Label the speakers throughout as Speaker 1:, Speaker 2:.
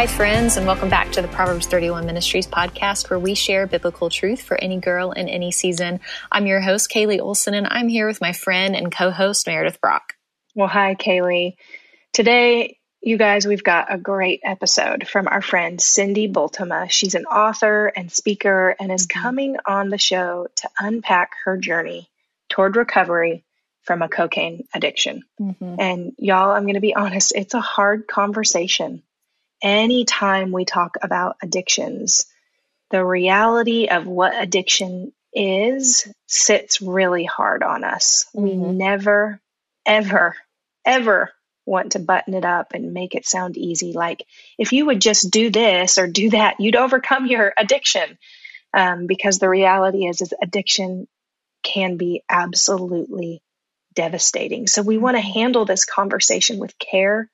Speaker 1: Hi, friends, and welcome back to the Proverbs 31 Ministries podcast, where we share biblical truth for any girl in any season. I'm your host, Kaylee Olson, and I'm here with my friend and co host, Meredith Brock.
Speaker 2: Well, hi, Kaylee. Today, you guys, we've got a great episode from our friend Cindy Bultema. She's an author and speaker and is mm-hmm. coming on the show to unpack her journey toward recovery from a cocaine addiction. Mm-hmm. And y'all, I'm going to be honest, it's a hard conversation anytime we talk about addictions, the reality of what addiction is sits really hard on us. Mm-hmm. We never, ever, ever want to button it up and make it sound easy. Like if you would just do this or do that, you'd overcome your addiction. Um, because the reality is, is addiction can be absolutely devastating. So we want to mm-hmm. handle this conversation with care,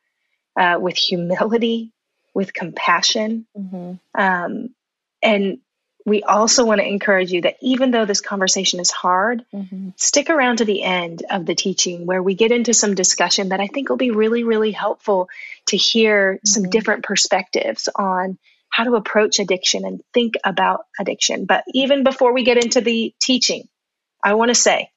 Speaker 2: uh, with humility, with compassion. Mm-hmm. Um, and we also want to encourage you that even though this conversation is hard, mm-hmm. stick around to the end of the teaching where we get into some discussion that I think will be really, really helpful to hear mm-hmm. some different perspectives on how to approach addiction and think about addiction. But even before we get into the teaching, I want to say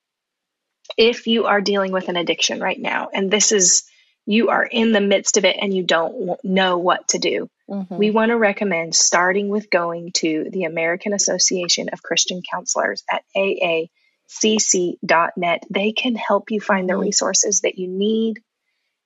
Speaker 2: if you are dealing with an addiction right now, and this is you are in the midst of it and you don't know what to do. Mm-hmm. We want to recommend starting with going to the American Association of Christian Counselors at aacc.net. They can help you find the mm-hmm. resources that you need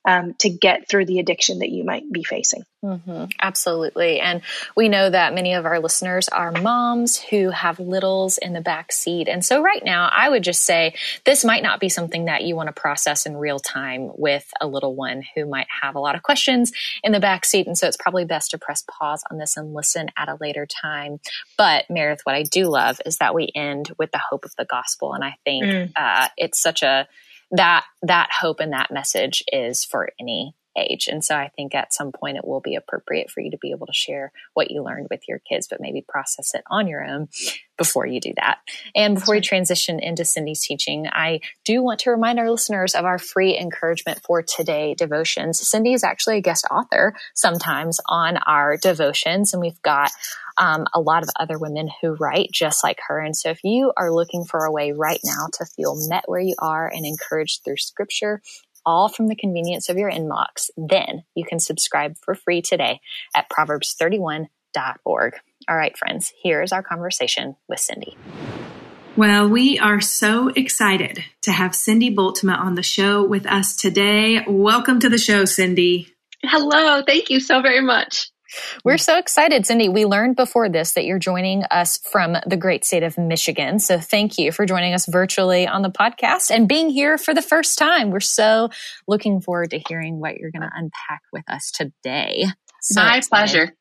Speaker 2: um, to get through the addiction that you might be facing.
Speaker 1: Mm-hmm. Absolutely. And we know that many of our listeners are moms who have littles in the back seat. And so, right now, I would just say this might not be something that you want to process in real time with a little one who might have a lot of questions in the back seat. And so, it's probably best to press pause on this and listen at a later time. But, Meredith, what I do love is that we end with the hope of the gospel. And I think mm. uh, it's such a that that hope and that message is for any age. And so I think at some point it will be appropriate for you to be able to share what you learned with your kids, but maybe process it on your own before you do that. And before we transition into Cindy's teaching, I do want to remind our listeners of our free encouragement for today devotions. Cindy is actually a guest author sometimes on our devotions, and we've got um, a lot of other women who write just like her. And so if you are looking for a way right now to feel met where you are and encouraged through scripture, all from the convenience of your inbox, then you can subscribe for free today at proverbs31.org. All right, friends, here's our conversation with Cindy.
Speaker 3: Well, we are so excited to have Cindy Bultema on the show with us today. Welcome to the show, Cindy.
Speaker 4: Hello. Thank you so very much.
Speaker 1: We're so excited, Cindy. We learned before this that you're joining us from the great state of Michigan. So thank you for joining us virtually on the podcast and being here for the first time. We're so looking forward to hearing what you're going to unpack with us today.
Speaker 4: So My excited. pleasure.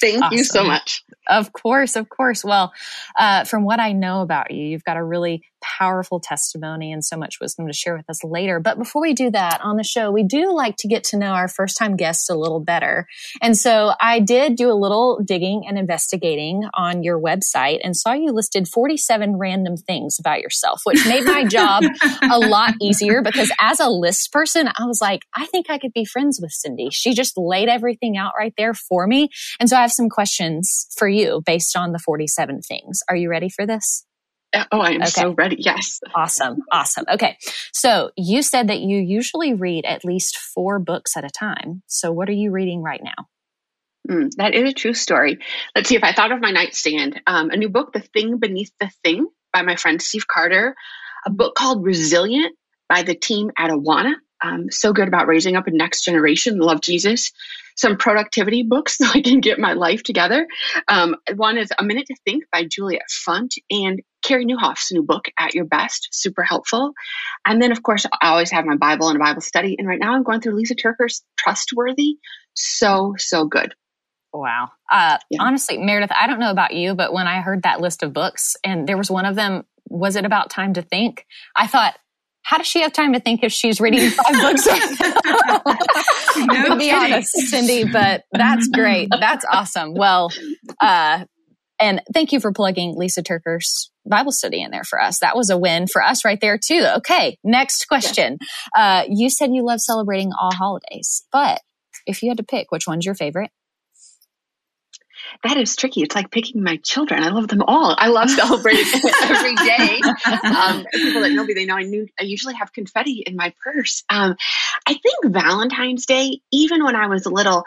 Speaker 4: Thank awesome. you so much.
Speaker 1: Of course, of course. Well, uh, from what I know about you, you've got a really powerful testimony and so much wisdom to share with us later. But before we do that on the show, we do like to get to know our first time guests a little better. And so I did do a little digging and investigating on your website and saw you listed 47 random things about yourself, which made my job a lot easier because as a list person, I was like, I think I could be friends with Cindy. She just laid everything out right there for me. And so I have some questions for you based on the 47 things. Are you ready for this?
Speaker 4: Oh, I am okay. so ready. Yes.
Speaker 1: Awesome. Awesome. Okay. So you said that you usually read at least four books at a time. So what are you reading right now?
Speaker 4: Mm, that is a true story. Let's see if I thought of my nightstand. Um, a new book, The Thing Beneath the Thing by my friend Steve Carter, a book called Resilient by the team at Awana. Um, so good about raising up a next generation. Love Jesus some productivity books so I can get my life together. Um, one is A Minute to Think by Juliet Funt and Carey Nieuwhof's new book, At Your Best, super helpful. And then, of course, I always have my Bible and a Bible study. And right now I'm going through Lisa TerKeurst's Trustworthy. So, so good.
Speaker 1: Wow. Uh, yeah. Honestly, Meredith, I don't know about you, but when I heard that list of books and there was one of them, was it about time to think? I thought, how does she have time to think if she's reading five books no to be honest, Cindy, but that's great. That's awesome. Well, uh, and thank you for plugging Lisa TerKeurst's Bible study in there for us. That was a win for us right there too. Okay, next question. Uh, you said you love celebrating all holidays, but if you had to pick, which one's your favorite?
Speaker 4: that is tricky. It's like picking my children. I love them all. I love celebrating every day. Um, people that know me, they know I knew I usually have confetti in my purse. Um, I think Valentine's Day, even when I was little,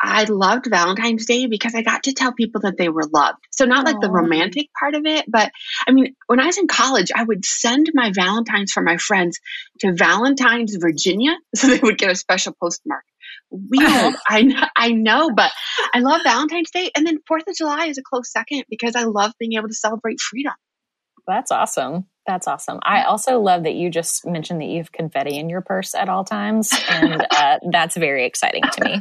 Speaker 4: I loved Valentine's Day because I got to tell people that they were loved. So not like the romantic part of it, but I mean, when I was in college, I would send my Valentines for my friends to Valentines, Virginia, so they would get a special postmark. Weird, I I know, but I love Valentine's Day, and then Fourth of July is a close second because I love being able to celebrate freedom.
Speaker 1: That's awesome. That's awesome. I also love that you just mentioned that you have confetti in your purse at all times. And uh, that's very exciting to me.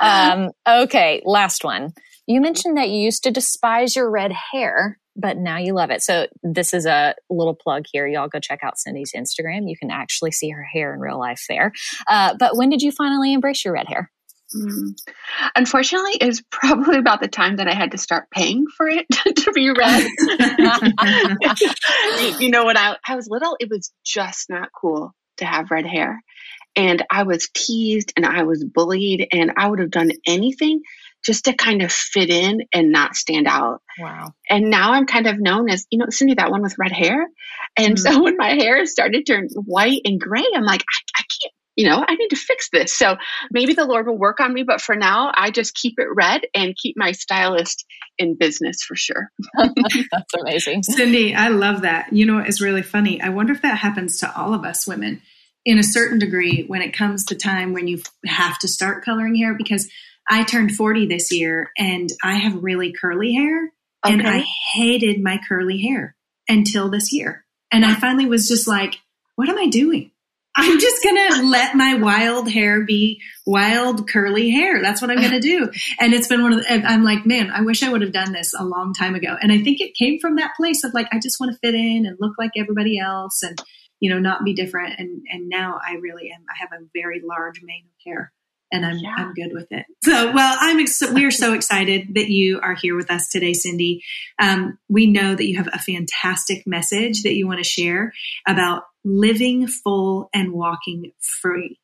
Speaker 1: Um, okay, last one. You mentioned that you used to despise your red hair, but now you love it. So this is a little plug here. Y'all go check out Cindy's Instagram. You can actually see her hair in real life there. Uh, but when did you finally embrace your red hair?
Speaker 4: Mm. Unfortunately, is probably about the time that I had to start paying for it to be red. you know, when I, I was little, it was just not cool to have red hair. And I was teased and I was bullied, and I would have done anything just to kind of fit in and not stand out.
Speaker 1: Wow.
Speaker 4: And now I'm kind of known as, you know, Cindy, that one with red hair. And mm-hmm. so when my hair started to turn white and gray, I'm like, I, I can't you know, I need to fix this. So maybe the Lord will work on me, but for now, I just keep it red and keep my stylist in business for sure.
Speaker 1: That's amazing.
Speaker 2: Cindy, I love that. You know, it's really funny. I wonder if that happens to all of us women in a certain degree when it comes to time when you have to start coloring hair because I turned 40 this year and I have really curly hair okay. and I hated my curly hair until this year. And I finally was just like, what am I doing? I'm just going to let my wild hair be wild curly hair. That's what I'm going to do. And it's been one of the, I'm like, man, I wish I would have done this a long time ago. And I think it came from that place of like, I just want to fit in and look like everybody else and, you know, not be different. And, and now I really am. I have a very large mane of hair and I'm yeah. I'm good with it. So, well, I'm ex- we're so excited that you are here with us today, Cindy. Um, we know that you have a fantastic message that you want to share about living full and walking free.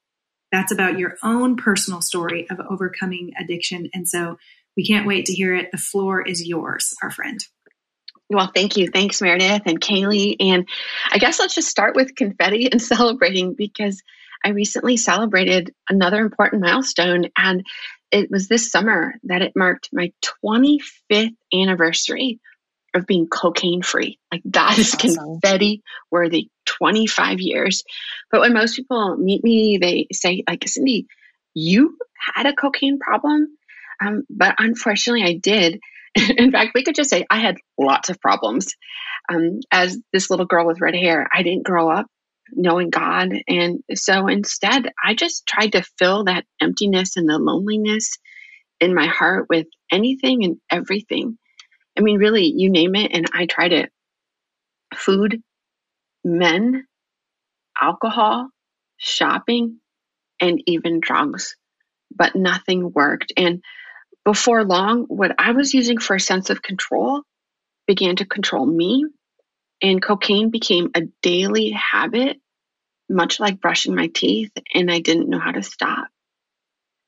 Speaker 2: That's about your own personal story of overcoming addiction, and so we can't wait to hear it. The floor is yours, our friend.
Speaker 4: Well, thank you. Thanks, Meredith and Kaylee. And I guess let's just start with confetti and celebrating because I recently celebrated another important milestone, and it was this summer that it marked my 25th anniversary of being cocaine free. Like that is awesome. confetti worthy 25 years. But when most people meet me, they say, like, Cindy, you had a cocaine problem. Um, but unfortunately, I did. In fact, we could just say I had lots of problems. Um, as this little girl with red hair, I didn't grow up knowing God. And so instead, I just tried to fill that emptiness and the loneliness in my heart with anything and everything. I mean, really, you name it, and I tried it food, men, alcohol, shopping, and even drugs. But nothing worked. And before long, what I was using for a sense of control began to control me and cocaine became a daily habit, much like brushing my teeth, and I didn't know how to stop.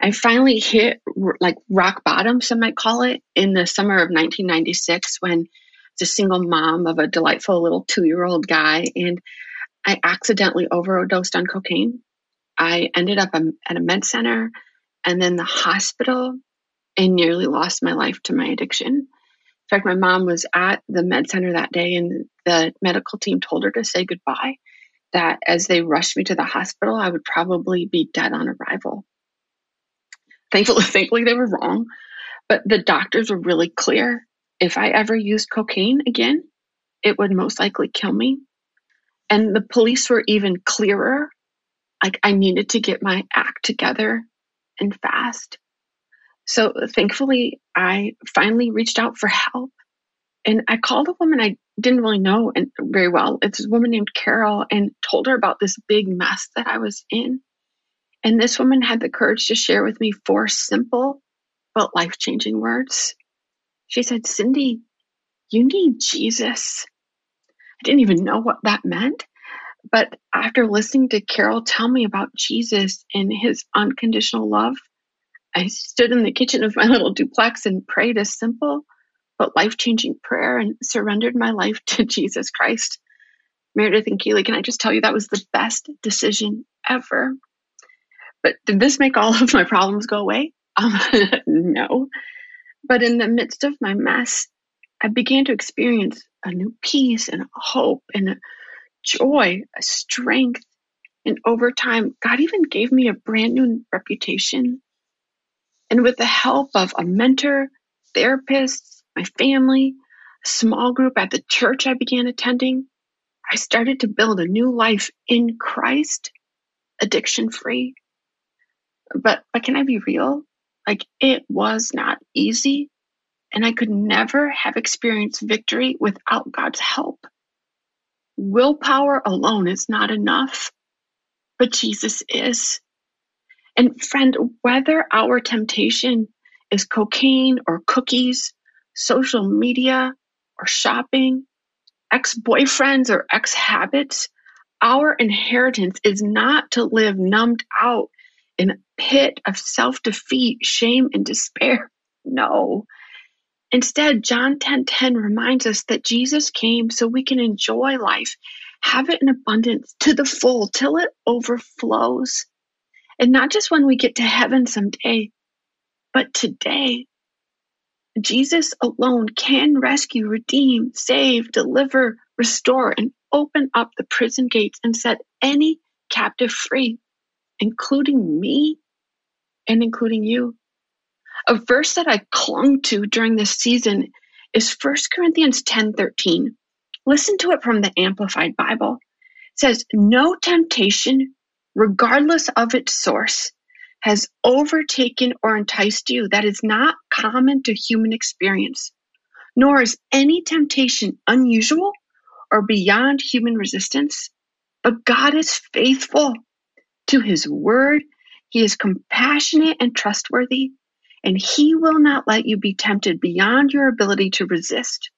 Speaker 4: I finally hit like rock bottom, some might call it, in the summer of 1996 when I was a single mom of a delightful little two year old guy, and I accidentally overdosed on cocaine. I ended up um, at a med center and then the hospital and nearly lost my life to my addiction. In fact, my mom was at the med center that day, and the medical team told her to say goodbye. That as they rushed me to the hospital, I would probably be dead on arrival. Thankfully, thankfully they were wrong, but the doctors were really clear. If I ever used cocaine again, it would most likely kill me. And the police were even clearer. Like I needed to get my act together and fast. So thankfully, I finally reached out for help. And I called a woman I didn't really know very well. It's a woman named Carol and told her about this big mess that I was in. And this woman had the courage to share with me four simple but life changing words. She said, Cindy, you need Jesus. I didn't even know what that meant. But after listening to Carol tell me about Jesus and his unconditional love, I stood in the kitchen of my little duplex and prayed a simple but life changing prayer and surrendered my life to Jesus Christ. Meredith and Keeley, can I just tell you that was the best decision ever? But did this make all of my problems go away? Um, no. But in the midst of my mess, I began to experience a new peace and a hope and a joy, a strength. And over time, God even gave me a brand new reputation. And with the help of a mentor, therapists, my family, a small group at the church I began attending, I started to build a new life in Christ, addiction free. But, but can I be real? Like it was not easy and I could never have experienced victory without God's help. Willpower alone is not enough, but Jesus is. And friend, whether our temptation is cocaine or cookies, social media or shopping, ex boyfriends or ex habits, our inheritance is not to live numbed out in a pit of self defeat, shame, and despair. No. Instead, John 10:10 10, 10 reminds us that Jesus came so we can enjoy life, have it in abundance to the full till it overflows. And not just when we get to heaven someday, but today. Jesus alone can rescue, redeem, save, deliver, restore, and open up the prison gates and set any captive free, including me and including you. A verse that I clung to during this season is 1 Corinthians 10:13. Listen to it from the Amplified Bible. It says, "No temptation, regardless of its source, has overtaken or enticed you that is not common to human experience, nor is any temptation unusual or beyond human resistance. But God is faithful to his word. He is compassionate and trustworthy and he will not let you be tempted beyond your ability to resist.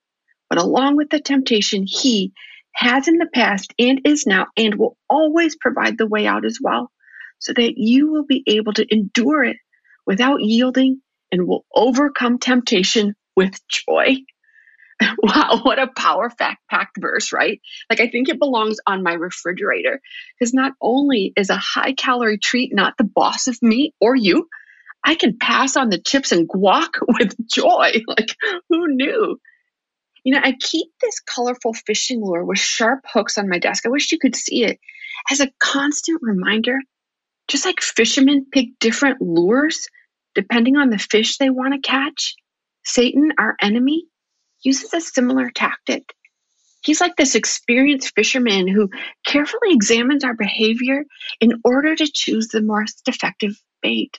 Speaker 4: But along with the temptation, he has in the past and is now and will always provide the way out as well, so that you will be able to endure it without yielding and will overcome temptation with joy. wow, what a power packed verse, right? Like, I think it belongs on my refrigerator because not only is a high calorie treat not the boss of me or you, I can pass on the chips and guac with joy. Like, who knew? You know, I keep this colorful fishing lure with sharp hooks on my desk. I wish you could see it as a constant reminder. Just like fishermen pick different lures depending on the fish they want to catch, Satan, our enemy, uses a similar tactic. He's like this experienced fisherman who carefully examines our behavior in order to choose the most effective bait.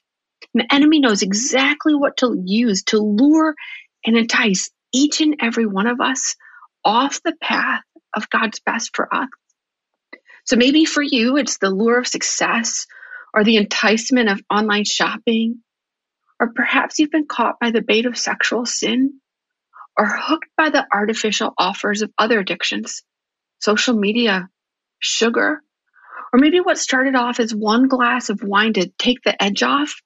Speaker 4: The enemy knows exactly what to use to lure and entice each and every one of us off the path of God's best for us. So maybe for you, it's the lure of success or the enticement of online shopping, or perhaps you've been caught by the bait of sexual sin or hooked by the artificial offers of other addictions, social media, sugar, or maybe what started off as one glass of wine to take the edge off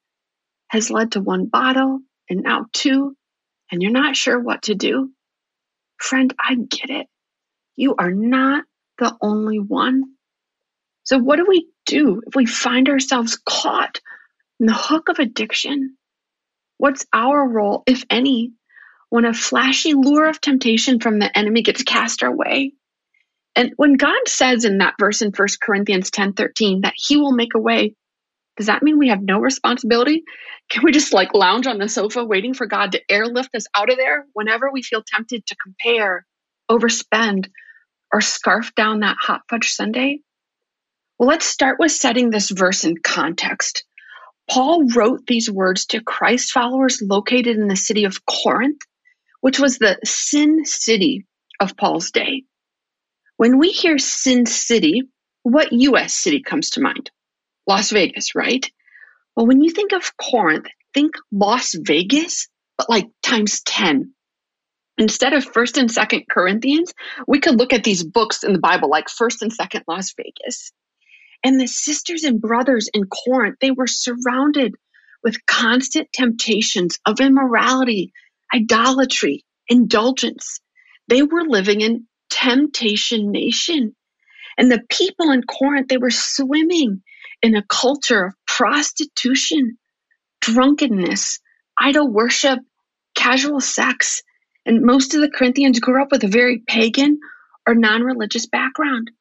Speaker 4: has led to one bottle and now two, and you're not sure what to do. Friend, I get it. You are not the only one. So, what do we do if we find ourselves caught in the hook of addiction? What's our role, if any, when a flashy lure of temptation from the enemy gets cast our way? And when God says in that verse in 1 Corinthians 10 13 that he will make a way, does that mean we have no responsibility? Can we just like lounge on the sofa waiting for God to airlift us out of there whenever we feel tempted to compare, overspend, or scarf down that hot fudge sundae? Well, let's start with setting this verse in context. Paul wrote these words to Christ followers located in the city of Corinth, which was the sin city of Paul's day. When we hear sin city, what U.S. city comes to mind? Las Vegas, right? Well, when you think of Corinth, think Las Vegas, but like times 10. Instead of 1st and 2nd Corinthians, we could look at these books in the Bible like 1st and 2nd Las Vegas. And the sisters and brothers in Corinth, they were surrounded with constant temptations of immorality, idolatry, indulgence. They were living in temptation nation. And the people in Corinth, they were swimming in a culture of prostitution, drunkenness, idol worship, casual sex. And most of the Corinthians grew up with a very pagan or non religious background.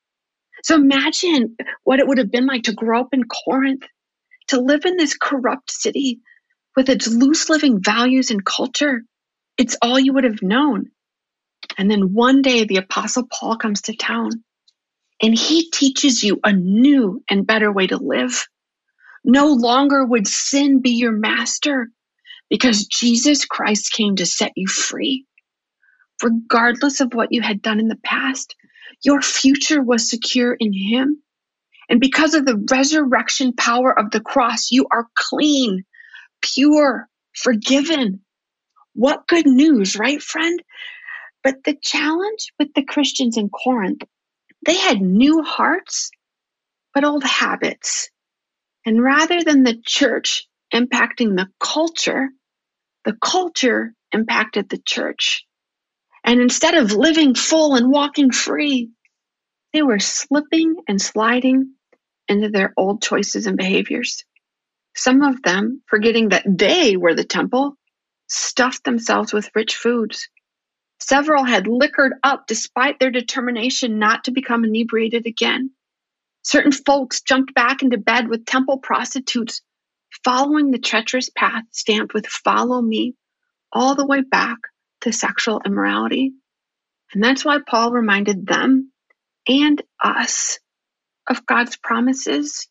Speaker 4: So imagine what it would have been like to grow up in Corinth, to live in this corrupt city with its loose living values and culture. It's all you would have known. And then one day the apostle Paul comes to town and he teaches you a new and better way to live. No longer would sin be your master because Jesus Christ came to set you free. Regardless of what you had done in the past, your future was secure in Him. And because of the resurrection power of the cross, you are clean, pure, forgiven. What good news, right, friend? But the challenge with the Christians in Corinth, they had new hearts, but old habits. And rather than the church impacting the culture, the culture impacted the church. And instead of living full and walking free, they were slipping and sliding into their old choices and behaviors. Some of them, forgetting that they were the temple, stuffed themselves with rich foods. Several had liquored up despite their determination not to become inebriated again. Certain folks jumped back into bed with temple prostitutes, following the treacherous path stamped with follow me all the way back to sexual immorality. And that's why Paul reminded them and us of God's promises.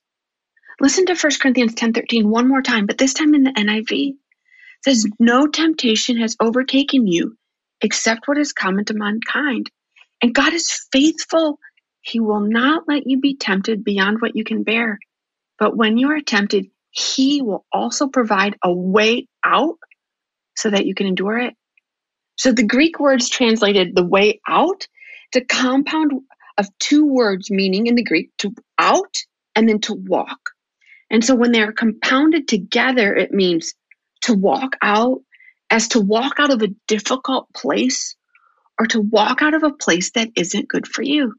Speaker 4: Listen to 1 Corinthians 10:13 one more time, but this time in the NIV. Says, No temptation has overtaken you except what is common to mankind. And God is faithful. He will not let you be tempted beyond what you can bear. But when you are tempted, He will also provide a way out so that you can endure it. So the Greek words translated the way out to compound of two words meaning in the Greek to out and then to walk. And so when they are compounded together, it means to walk out as to walk out of a difficult place or to walk out of a place that isn't good for you.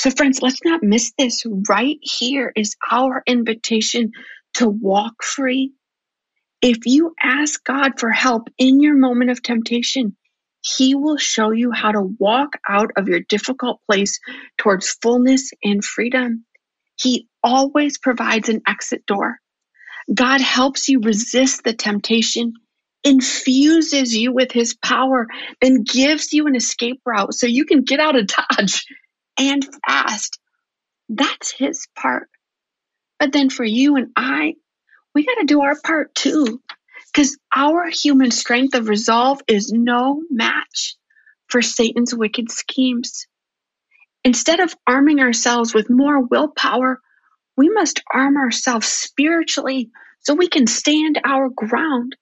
Speaker 4: So, friends, let's not miss this. Right here is our invitation to walk free, if you ask God for help in your moment of temptation, He will show you how to walk out of your difficult place towards fullness and freedom. He always provides an exit door. God helps you resist the temptation, infuses you with His power, then gives you an escape route so you can get out of Dodge and fast. That's His part. But then for you and I, we got to do our part too. Because our human strength of resolve is no match for Satan's wicked schemes. Instead of arming ourselves with more willpower, we must arm ourselves spiritually so we can stand our ground.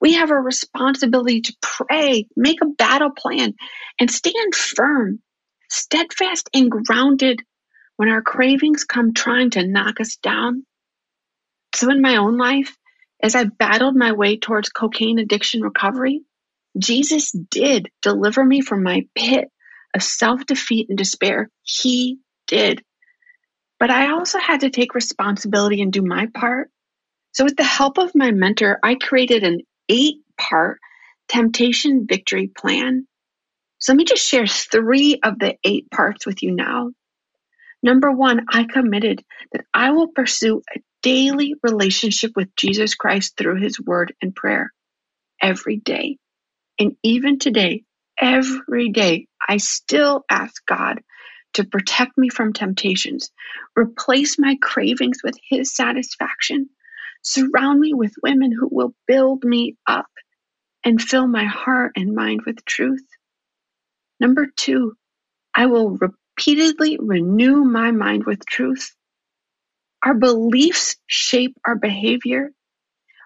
Speaker 4: We have a responsibility to pray, make a battle plan, and stand firm, steadfast, and grounded when our cravings come trying to knock us down. So in my own life, as I battled my way towards cocaine addiction recovery, Jesus did deliver me from my pit of self defeat and despair. He did. But I also had to take responsibility and do my part. So, with the help of my mentor, I created an eight part temptation victory plan. So, let me just share three of the eight parts with you now. Number one, I committed that I will pursue a daily relationship with Jesus Christ through his word and prayer every day. And even today, every day, I still ask God to protect me from temptations, replace my cravings with his satisfaction, surround me with women who will build me up, and fill my heart and mind with truth. Number two, I will repeatedly renew my mind with truth. Our beliefs shape our behavior.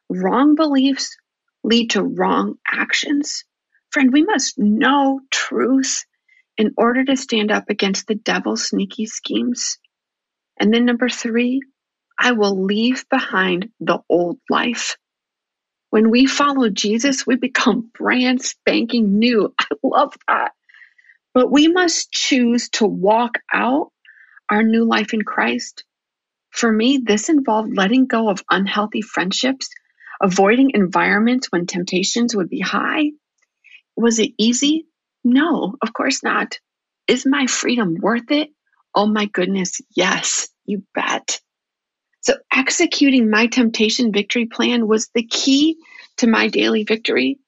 Speaker 4: Wrong beliefs lead to wrong actions. Friend, we must know truth in order to stand up against the devil's sneaky schemes. And then number three, I will leave behind the old life. When we follow Jesus, we become brand spanking new. I love that. But we must choose to walk out our new life in Christ. For me, this involved letting go of unhealthy friendships, avoiding environments when temptations would be high. Was it easy? No, of course not. Is my freedom worth it? Oh my goodness, yes, you bet. So executing my temptation victory plan was the key to my daily victory.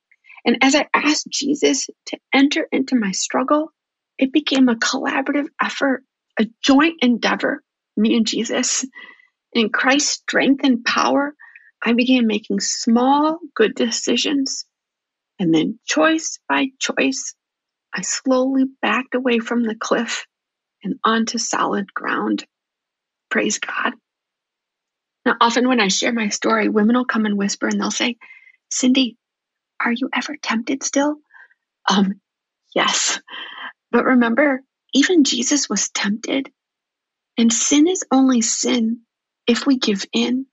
Speaker 4: And as I asked Jesus to enter into my struggle, it became a collaborative effort, a joint endeavor, me and Jesus. In Christ's strength and power, I began making small, good decisions. And then, choice by choice, I slowly backed away from the cliff and onto solid ground. Praise God. Now, often when I share my story, women will come and whisper and they'll say, Cindy, are you ever tempted still? Um, yes. But remember, even Jesus was tempted. And sin is only sin if we give in.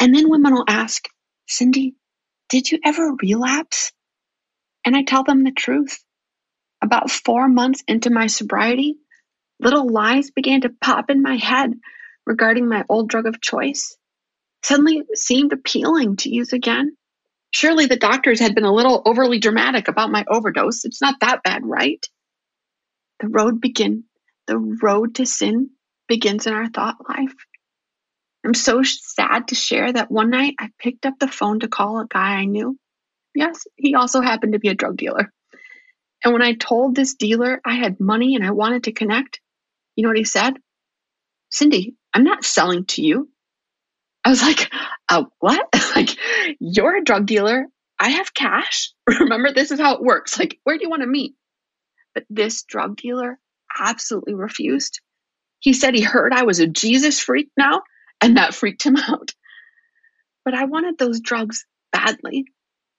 Speaker 4: And then women will ask, Cindy, did you ever relapse? And I tell them the truth. About four months into my sobriety, little lies began to pop in my head regarding my old drug of choice. Suddenly it seemed appealing to use again. Surely the doctors had been a little overly dramatic about my overdose. It's not that bad, right? The road begin the road to sin begins in our thought life. I'm so sad to share that one night I picked up the phone to call a guy I knew. Yes, he also happened to be a drug dealer. And when I told this dealer I had money and I wanted to connect, you know what he said? Cindy, I'm not selling to you. I was like, uh, what? like, you're a drug dealer. I have cash. Remember, this is how it works. Like, where do you want to meet? But this drug dealer absolutely refused. He said he heard I was a Jesus freak now, and that freaked him out. But I wanted those drugs badly.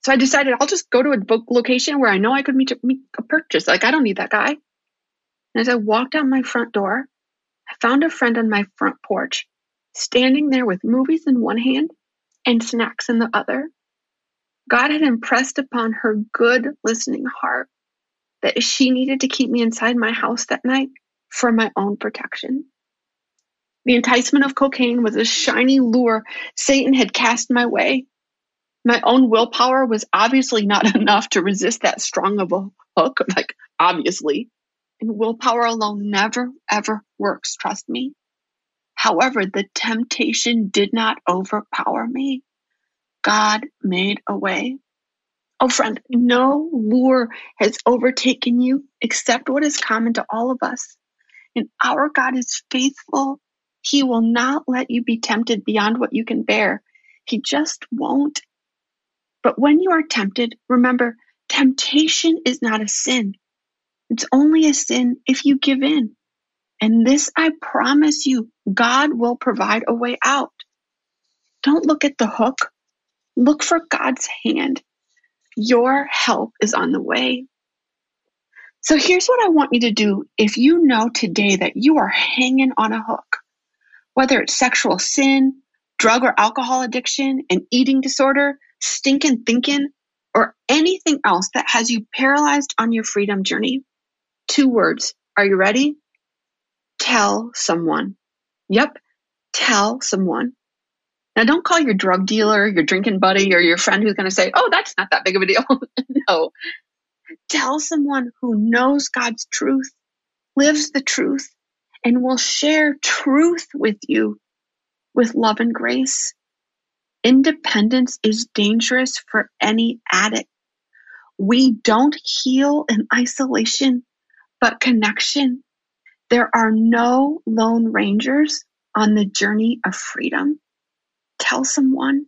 Speaker 4: So I decided I'll just go to a book location where I know I could meet, meet a purchase. Like, I don't need that guy. And as I walked out my front door, I found a friend on my front porch, standing there with movies in one hand and snacks in the other. God had impressed upon her good listening heart that she needed to keep me inside my house that night for my own protection. The enticement of cocaine was a shiny lure Satan had cast my way. My own willpower was obviously not enough to resist that strong of a hook, like, obviously. And willpower alone never, ever works, trust me. However, the temptation did not overpower me. God made a way. Oh, friend, no lure has overtaken you except what is common to all of us. And our God is faithful. He will not let you be tempted beyond what you can bear. He just won't. But when you are tempted, remember, temptation is not a sin. It's only a sin if you give in. And this I promise you, God will provide a way out. Don't look at the hook. Look for God's hand. Your help is on the way. So here's what I want you to do if you know today that you are hanging on a hook, whether it's sexual sin, drug or alcohol addiction, an eating disorder, stinking thinking, or anything else that has you paralyzed on your freedom journey. Two words. Are you ready? Tell someone. Yep. Tell someone. Now, don't call your drug dealer, your drinking buddy, or your friend who's going to say, oh, that's not that big of a deal. no. Tell someone who knows God's truth, lives the truth, and will share truth with you with love and grace. Independence is dangerous for any addict. We don't heal in isolation, but connection. There are no lone rangers on the journey of freedom tell someone.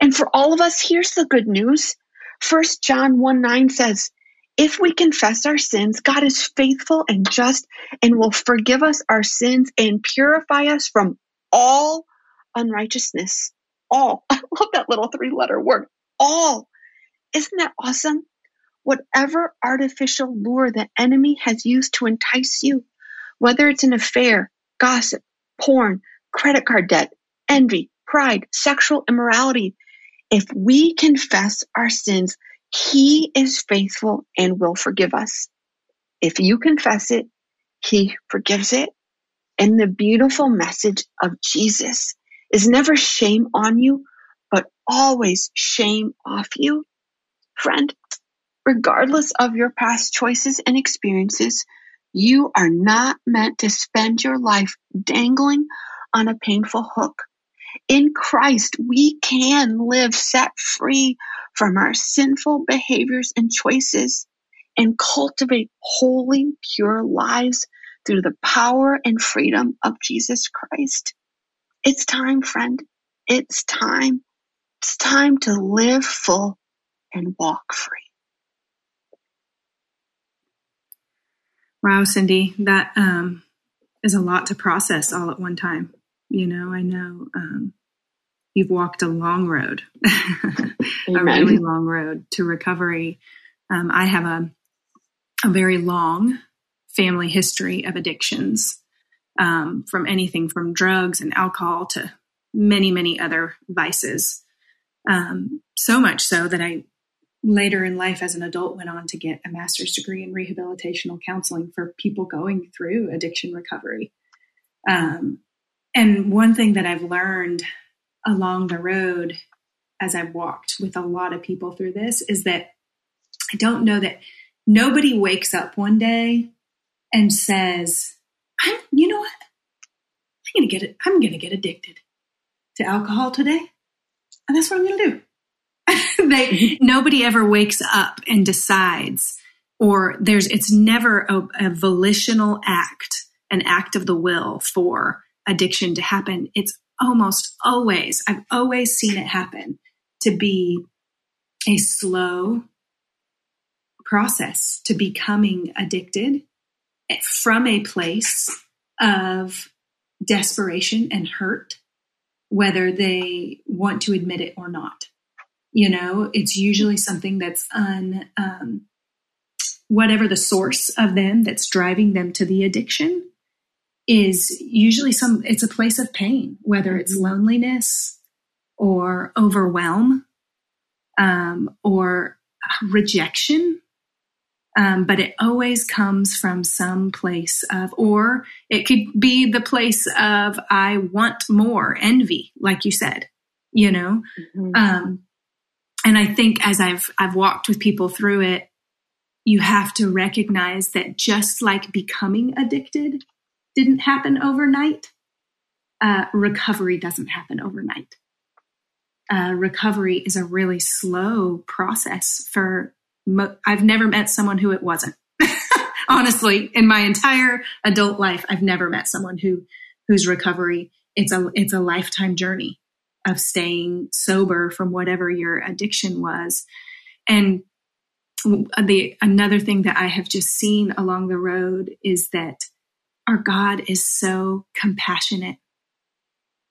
Speaker 4: And for all of us, here's the good news. First John 1 9 says, if we confess our sins, God is faithful and just and will forgive us our sins and purify us from all unrighteousness. All. I love that little three letter word. All. Isn't that awesome? Whatever artificial lure the enemy has used to entice you, whether it's an affair, gossip, porn, credit card debt, envy, pride, sexual immorality. If we confess our sins, he is faithful and will forgive us. If you confess it, he forgives it. And the beautiful message of Jesus is never shame on you, but always shame off you. Friend, regardless of your past choices and experiences, you are not meant to spend your life dangling on a painful hook. In Christ, we can live set free from our sinful behaviors and choices and cultivate holy, pure lives through the power and freedom of Jesus Christ. It's time, friend. It's time. It's time to live full and walk free.
Speaker 2: Wow, Cindy, that um, is a lot to process all at one time. You know, I know um, you've walked a long road, a really long road to recovery. Um, I have a, a very long family history of addictions, um, from anything from drugs and alcohol to many, many other vices. Um, so much so that I later in life as an adult went on to get a master's degree in rehabilitational counseling for people going through addiction recovery. Um, and one thing that I've learned along the road as I've walked with a lot of people through this is that I don't know that nobody wakes up one day and says, I'm, you know what? I'm going to get it. I'm to get addicted to alcohol today. And that's what I'm to do. they, mm-hmm. nobody ever wakes up and decides or there's, it's never a, a volitional act, an act of the will for addiction to happen. It's almost always, I've always seen it happen to be a slow process to becoming addicted from a place of desperation and hurt, whether they want to admit it or not. You know, it's usually something that's un, um, whatever the source of them that's driving them to the addiction is usually some, it's a place of pain, whether it's mm-hmm. loneliness or overwhelm um, or rejection um, but it always comes from some place of, or it could be the place of, I want more envy, like you said, you know? Mm-hmm. Um, and I think as I've, I've walked with people through it, you have to recognize that just like becoming addicted didn't happen overnight, uh, recovery doesn't happen overnight. Uh, recovery is a really slow process for I've never met someone who it wasn't. Honestly, in my entire adult life, I've never met someone who whose recovery it's a it's a lifetime journey of staying sober from whatever your addiction was. And the another thing that I have just seen along the road is that our God is so compassionate,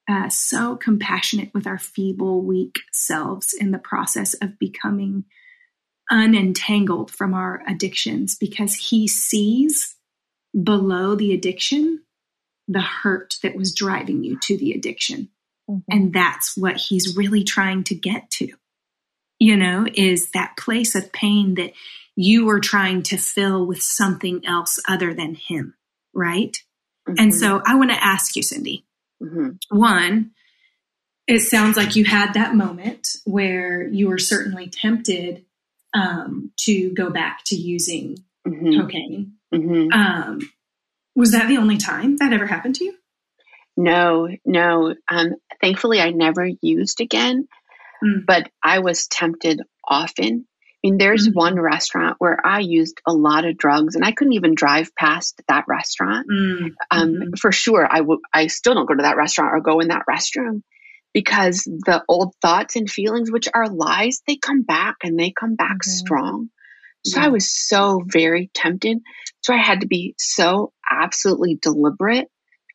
Speaker 2: uh, so compassionate with our feeble, weak selves in the process of becoming unentangled from our addictions because he sees below the addiction the hurt that was driving you to the addiction. Mm-hmm. And that's what he's really trying to get to, you know, is that place of pain that you were trying to fill with something else other than him, right? Mm-hmm. And so I want to ask you, Cindy, mm-hmm. one, it sounds like you had that moment where you were certainly tempted um, to go back to using mm-hmm. cocaine. Mm-hmm. Um, was that the only time that ever happened to you?
Speaker 4: No, no. Um, thankfully, I never used again, mm. but I was tempted often. I mean, there's mm-hmm. one restaurant where I used a lot of drugs, and I couldn't even drive past that restaurant. Mm-hmm. Um, for sure, I would. I still don't go to that restaurant or go in that restroom because the old thoughts and feelings, which are lies, they come back and they come back mm-hmm. strong. So yeah. I was so very tempted. So I had to be so absolutely deliberate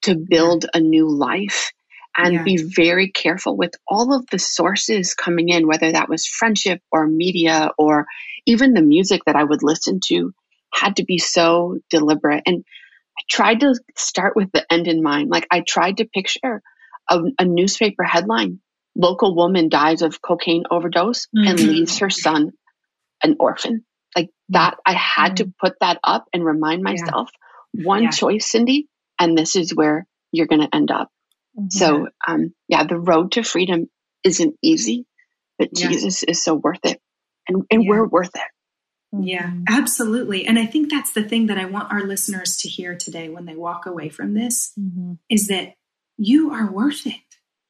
Speaker 4: to build a new life and yeah. be very careful with all of the sources coming in, whether that was friendship or media or even the music that I would listen to had to be so deliberate. And I tried to start with the end in mind. Like I tried to picture a, a newspaper headline local woman dies of cocaine overdose mm-hmm. and leaves her son an orphan. Like that, I had mm-hmm. to put that up and remind myself yeah. one yeah. choice, Cindy, and this is where you're going to end up. Mm-hmm. So, um, yeah, the road to freedom isn't easy, but yeah. Jesus is so worth it. And, and we're worth it.
Speaker 2: Yeah, mm-hmm. absolutely. And I think that's the thing that I want our listeners to hear today when they walk away from this mm-hmm. is that you are worth it.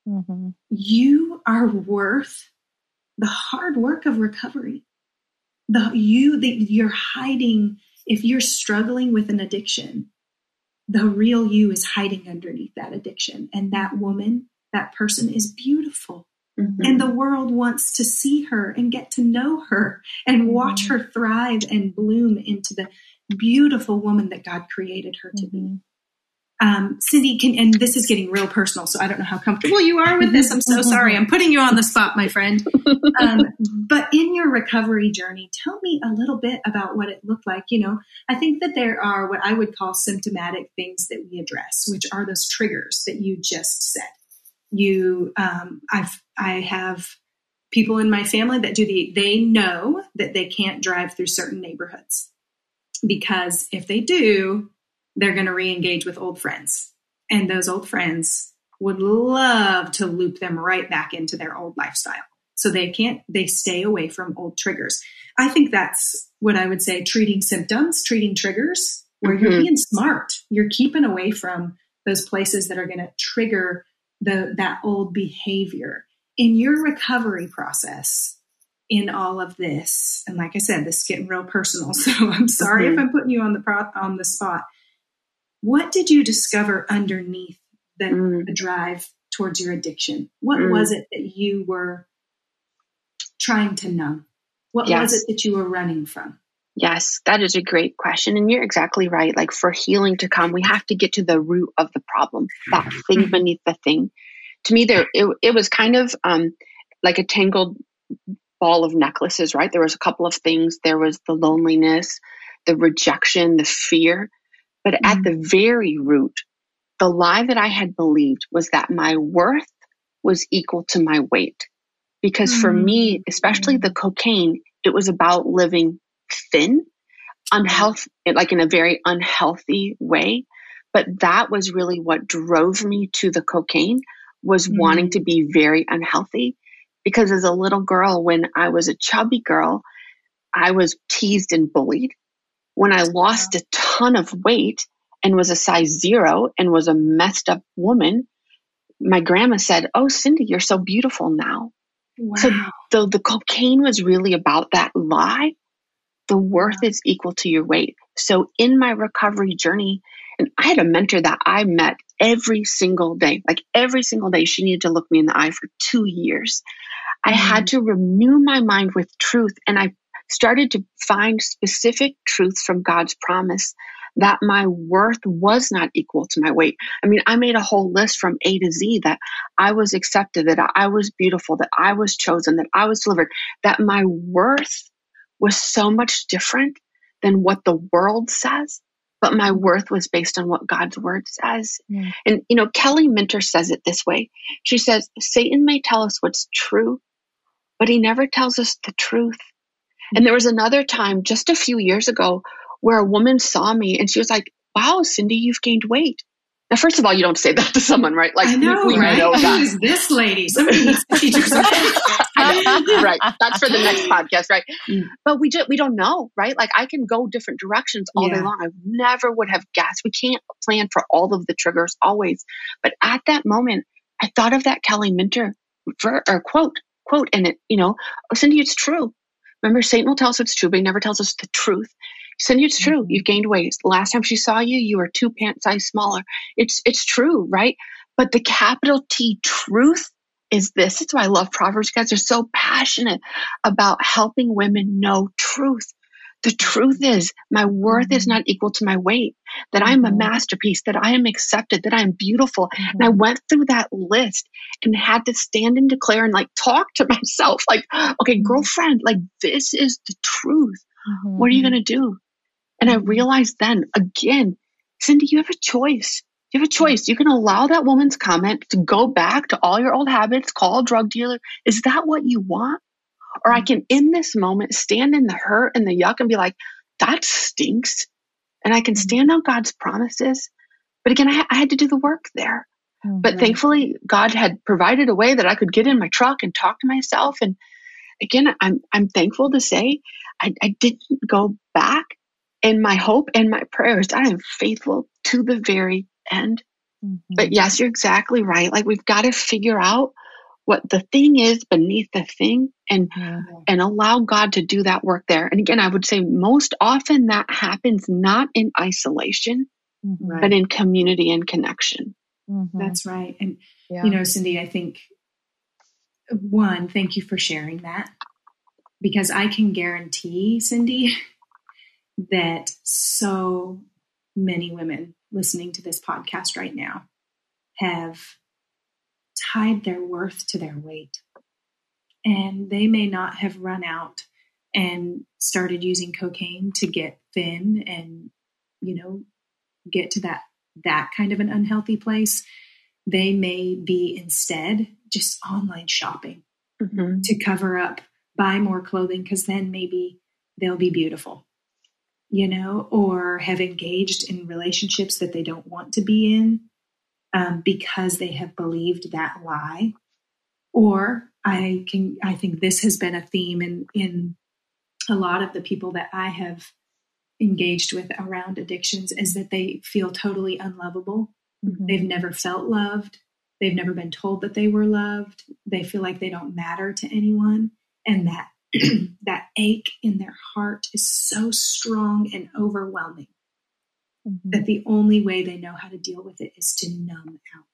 Speaker 2: Mm-hmm. You are worth the hard work of recovery. The you that you're hiding if you're struggling with an addiction, the real you is hiding underneath that addiction. And that woman, that person is beautiful. Mm-hmm. And the world wants to see her and get to know her and watch mm-hmm. her thrive and bloom into the beautiful woman that God created her to be. Um, Cindy, can, and this is getting real personal, so I don't know how comfortable you are with this. I'm so sorry. I'm putting you on the spot, my friend. Um, but in your recovery journey, tell me a little bit about what it looked like. You know, I think that there are what I would call symptomatic things that we address, which are those triggers that you just said. You, um, I've, I have people in my family that do the, they know that they can't drive through certain neighborhoods because if they do, they're going to re-engage with old friends. And those old friends would love to loop them right back into their old lifestyle. So they can't they stay away from old triggers. I think that's what i would say treating symptoms treating triggers where mm-hmm. you're being smart. You're keeping away from those places that are going to trigger the that old behavior. In your recovery process in all of this and like i said this is getting real personal so i'm sorry mm-hmm. if i'm putting you on the pro- on the spot what did you discover underneath the, mm. the drive towards your addiction? What mm. was it that you were trying to numb? What yes. was it that you were running from?
Speaker 4: Yes, that is a great question. And you're exactly right. Like for healing to come, we have to get to the root of the problem, that thing mm-hmm. beneath the thing. To me, there it, it was kind of um, like a tangled ball of necklaces, right? There was a couple of things. There was the loneliness, the rejection, the fear. But mm-hmm. at the very root, the lie that I had believed was that my worth was equal to my weight. Because mm-hmm. for me, mm. especially the cocaine, it was about living thin, unhealthy, like in a very unhealthy way. But that was really what drove me to the cocaine was mm-hmm. wanting to be very unhealthy. Because as a little girl, when I was a chubby girl, I was teased and bullied when I lost a ton of weight and was a size zero and was a messed up woman, my grandma said, Oh, Cindy, you're so beautiful now. Wow. So the, the cocaine was really about that lie. The worth wow. is equal to your weight. So in my recovery journey, and I had a mentor that I met every single day, like every single day, she needed to look me in the eye for two years. I had mm. to renew my mind with truth and I started to find specific truths from God's promise that my worth was not equal to my weight. I mean, I made a whole list from A to Z that I was accepted, that I was beautiful, that I was chosen, that I was delivered, that my worth was so much different than what the world says. But my worth was based on what God's word says. Mm. And, you know, Kelly Minter says it this way. She says, Satan may tell us what's true, but he never tells us the truth. And there was another time just a few years ago where a woman saw me and she was like, wow, Cindy, you've gained weight. Now, first of all, you don't say that to someone, right?
Speaker 2: Like, I know, we, right? know that. Who's this lady? Somebody needs to teach her
Speaker 4: right. That's for the next podcast, right? Mm. But we just, we don't know, right? Like I can go different directions all yeah. day long. I never would have guessed. We can't plan for all of the triggers always. But at that moment, I thought of that Kelly Minter ver, or quote, quote, and it, you know, oh, Cindy, it's true. Remember, Satan will tell us it's true, but he never tells us the truth. Cindy, it's true. Mm-hmm. You've gained weight. The last time she saw you, you were two pant size smaller. It's it's true, right? But the capital T truth is this. It's why I love Proverbs guys. They're so passionate about helping women know truth. The truth is, my worth is mm-hmm. not equal to my weight, that I'm a mm-hmm. masterpiece, that I am accepted, that I'm beautiful. Mm-hmm. And I went through that list and had to stand and declare and like talk to myself, like, okay, mm-hmm. girlfriend, like this is the truth. What are you going to do? And I realized then again, Cindy, you have a choice. You have a choice. You can allow that woman's comment to go back to all your old habits, call a drug dealer. Is that what you want? Or I can, in this moment, stand in the hurt and the yuck and be like, that stinks. And I can mm-hmm. stand on God's promises. But again, I, I had to do the work there. Mm-hmm. But thankfully, God had provided a way that I could get in my truck and talk to myself. And again, I'm, I'm thankful to say I, I didn't go back. And my hope and my prayers, I am faithful to the very end. Mm-hmm. But yes, you're exactly right. Like we've got to figure out what the thing is beneath the thing and mm-hmm. and allow God to do that work there. And again, I would say most often that happens not in isolation, mm-hmm. but in community and connection.
Speaker 2: Mm-hmm. That's right. And yeah. you know, Cindy, I think one, thank you for sharing that because I can guarantee, Cindy, that so many women listening to this podcast right now have tied their worth to their weight. And they may not have run out and started using cocaine to get thin and, you know, get to that that kind of an unhealthy place. They may be instead just online shopping mm-hmm. to cover up, buy more clothing because then maybe they'll be beautiful you know, or have engaged in relationships that they don't want to be in um, because they have believed that lie. Or I can, I think this has been a theme in in a lot of the people that I have engaged with around addictions is that they feel totally unlovable. Mm-hmm. They've never felt loved. They've never been told that they were loved. They feel like they don't matter to anyone. And that that ache in their heart is so strong and overwhelming mm-hmm. that the only way they know how to deal with it is to numb out.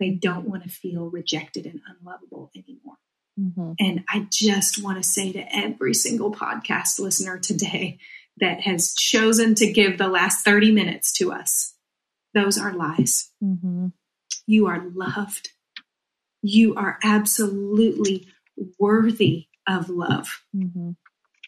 Speaker 2: They don't want to feel rejected and unlovable anymore. Mm-hmm. And I just want to say to every single podcast listener today that has chosen to give the last 30 minutes to us, those are lies. Mm-hmm. You are loved. You are absolutely worthy of love, mm-hmm.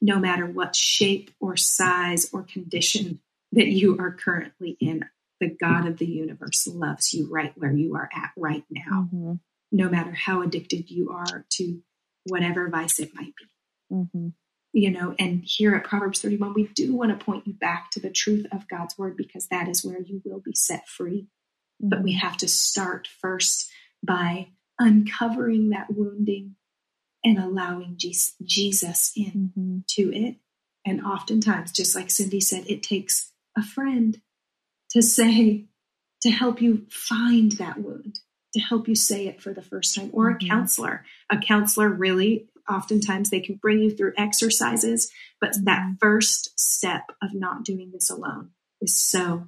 Speaker 2: no matter what shape or size or condition that you are currently in. The God of the universe loves you right where you are at right now, mm-hmm. no matter how addicted you are to whatever vice it might be. Mm-hmm. You know, and here at Proverbs 31, we do want to point you back to the truth of God's word because that is where you will be set free. But we mm-hmm. have to start first by uncovering that wounding and allowing Jesus into mm-hmm. it. And oftentimes, just like Cindy said, it takes a friend to say, to help you find that wound, to help you say it for the first time, or mm-hmm. a counselor. A counselor really, oftentimes, they can bring you through exercises, but mm-hmm. that first step of not doing this alone is so,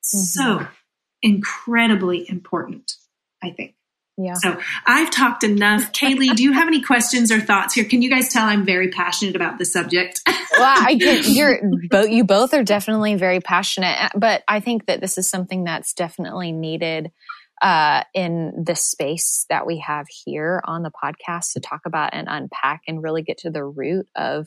Speaker 2: so mm-hmm. incredibly important, I think.
Speaker 1: Yeah.
Speaker 2: So I've talked enough. Kaylee, do you have any questions or thoughts here? Can you guys tell I'm very passionate about the subject?
Speaker 1: well, I get you're both you both are definitely very passionate, but I think that this is something that's definitely needed uh, in the space that we have here on the podcast to talk about and unpack and really get to the root of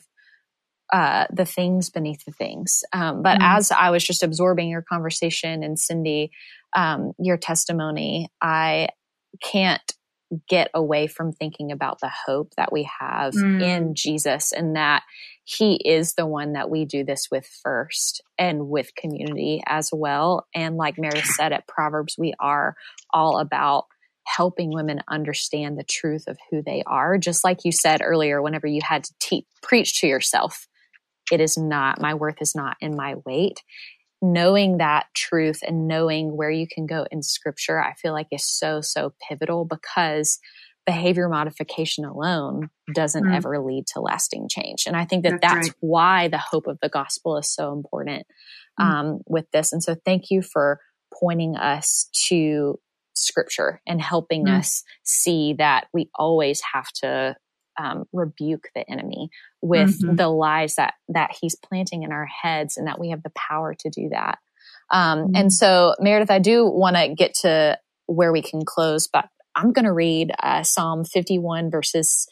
Speaker 1: uh, the things beneath the things. Um, but mm-hmm. as I was just absorbing your conversation and Cindy, um, your testimony, I can't get away from thinking about the hope that we have mm. in Jesus and that he is the one that we do this with first and with community as well. And like Mary said at Proverbs, we are all about helping women understand the truth of who they are. Just like you said earlier, whenever you had to te- preach to yourself, it is not, my worth is not in my weight knowing that truth and knowing where you can go in scripture, I feel like is so, so pivotal because behavior modification alone doesn't mm. ever lead to lasting change. And I think that that's, that's right. why the hope of the gospel is so important mm. um, with this. And so thank you for pointing us to scripture and helping mm. us see that we always have to um, rebuke the enemy with mm-hmm. the lies that that he's planting in our heads, and that we have the power to do that. Um, mm-hmm. And so, Meredith, I do want to get to where we can close, but I'm going to read uh, Psalm 51 verses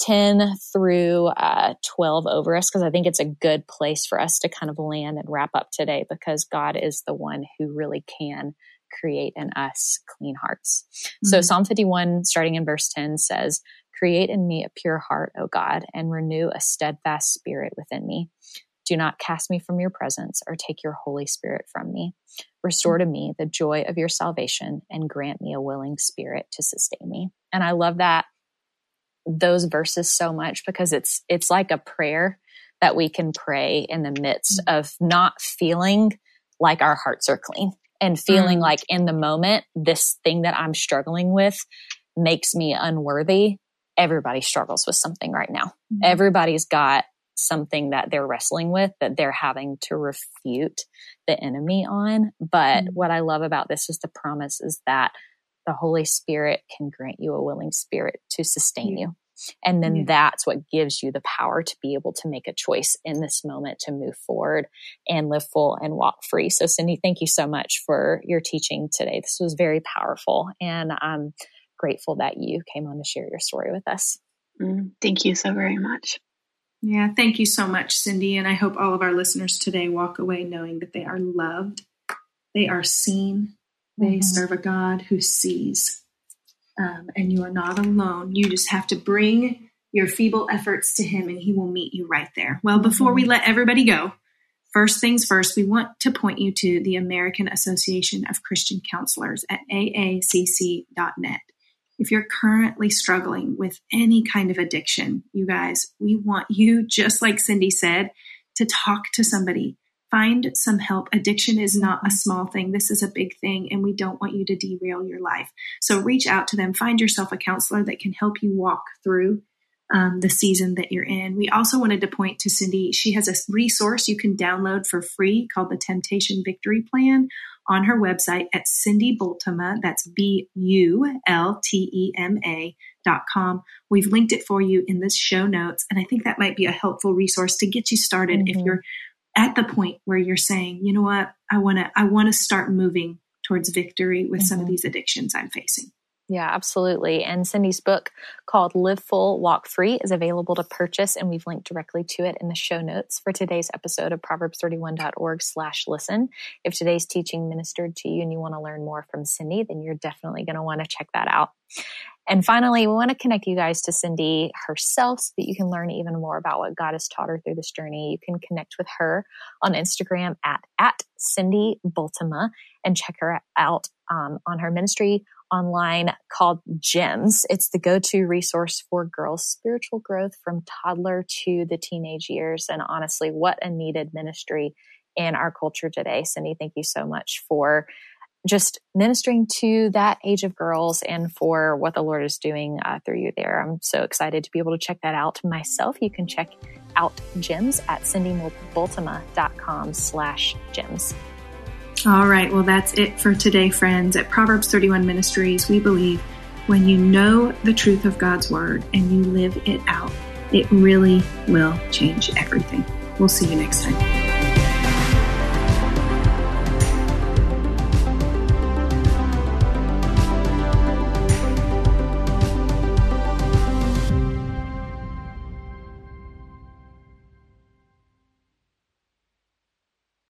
Speaker 1: 10 through uh, 12 over us because I think it's a good place for us to kind of land and wrap up today because God is the one who really can create in us clean hearts. Mm-hmm. So Psalm 51, starting in verse 10, says, Create in me a pure heart, O God, and renew a steadfast spirit within me. Do not cast me from your presence or take your Holy Spirit from me. Restore to me the joy of your salvation and grant me a willing spirit to sustain me. And I love that those verses so much because it's it's like a prayer that we can pray in the midst mm. of not feeling like our hearts are clean and feeling mm. like in the moment this thing that I'm struggling with makes me unworthy. Everybody struggles with something right now. Mm. Everybody's got something that they're wrestling with that they're having to refute the enemy on. But mm. what I love about this is the promise is that the Holy Spirit can grant you a willing spirit to sustain yeah. you. And then yeah. that's what gives you the power to be able to make a choice in this moment to move forward and live full and walk free. So, Cindy, thank you so much for your teaching today. This was very powerful. And I'm grateful that you came on to share your story with us.
Speaker 4: Mm, thank you so very much.
Speaker 2: Yeah, thank you so much, Cindy. And I hope all of our listeners today walk away knowing that they are loved, they are seen, they mm-hmm. serve a God who sees um, and you are not alone. You just have to bring your feeble efforts to Him, and He will meet you right there. Well, before we let everybody go, first things first, we want to point you to the American Association of Christian Counselors at aacc.net. If you're currently struggling with any kind of addiction, you guys, we want you, just like Cindy said, to talk to somebody find some help. Addiction is not a small thing. This is a big thing, and we don't want you to derail your life. So reach out to them. Find yourself a counselor that can help you walk through um, the season that you're in. We also wanted to point to Cindy. She has a resource you can download for free called the Temptation Victory Plan on her website at Cindy Bultema. That's B U L T E M A. Dot com. We've linked it for you in the show notes, and I think that might be a helpful resource to get you started mm-hmm. if you're at the point where you're saying, you know what, I want to, I want to start moving towards victory with mm-hmm. some of mm-hmm. these addictions I'm facing.
Speaker 1: Yeah, absolutely. And Cindy's book called Live Full, Walk Free is available to purchase, and we've linked directly to it in the show notes for today's episode of Proverbs31.org slash listen. If today's teaching ministered to you and you want to learn more from Cindy, then you're definitely going to want to check that out. And finally, we want to connect you guys to Cindy herself so that you can learn even more about what God has taught her through this journey. You can connect with her on Instagram at, at Cindy Bultema and check her out um, on her ministry online called GEMS. It's the go-to resource for girls' spiritual growth from toddler to the teenage years. And honestly, what a needed ministry in our culture today. Cindy, thank you so much for just ministering to that age of girls and for what the Lord is doing uh, through you there. I'm so excited to be able to check that out myself. You can check out gems at cindybultema.com slash gems.
Speaker 2: All right. Well, that's it for today, friends. At Proverbs 31 Ministries, we believe when you know the truth of God's word and you live it out, it really will change everything. We'll see you next time.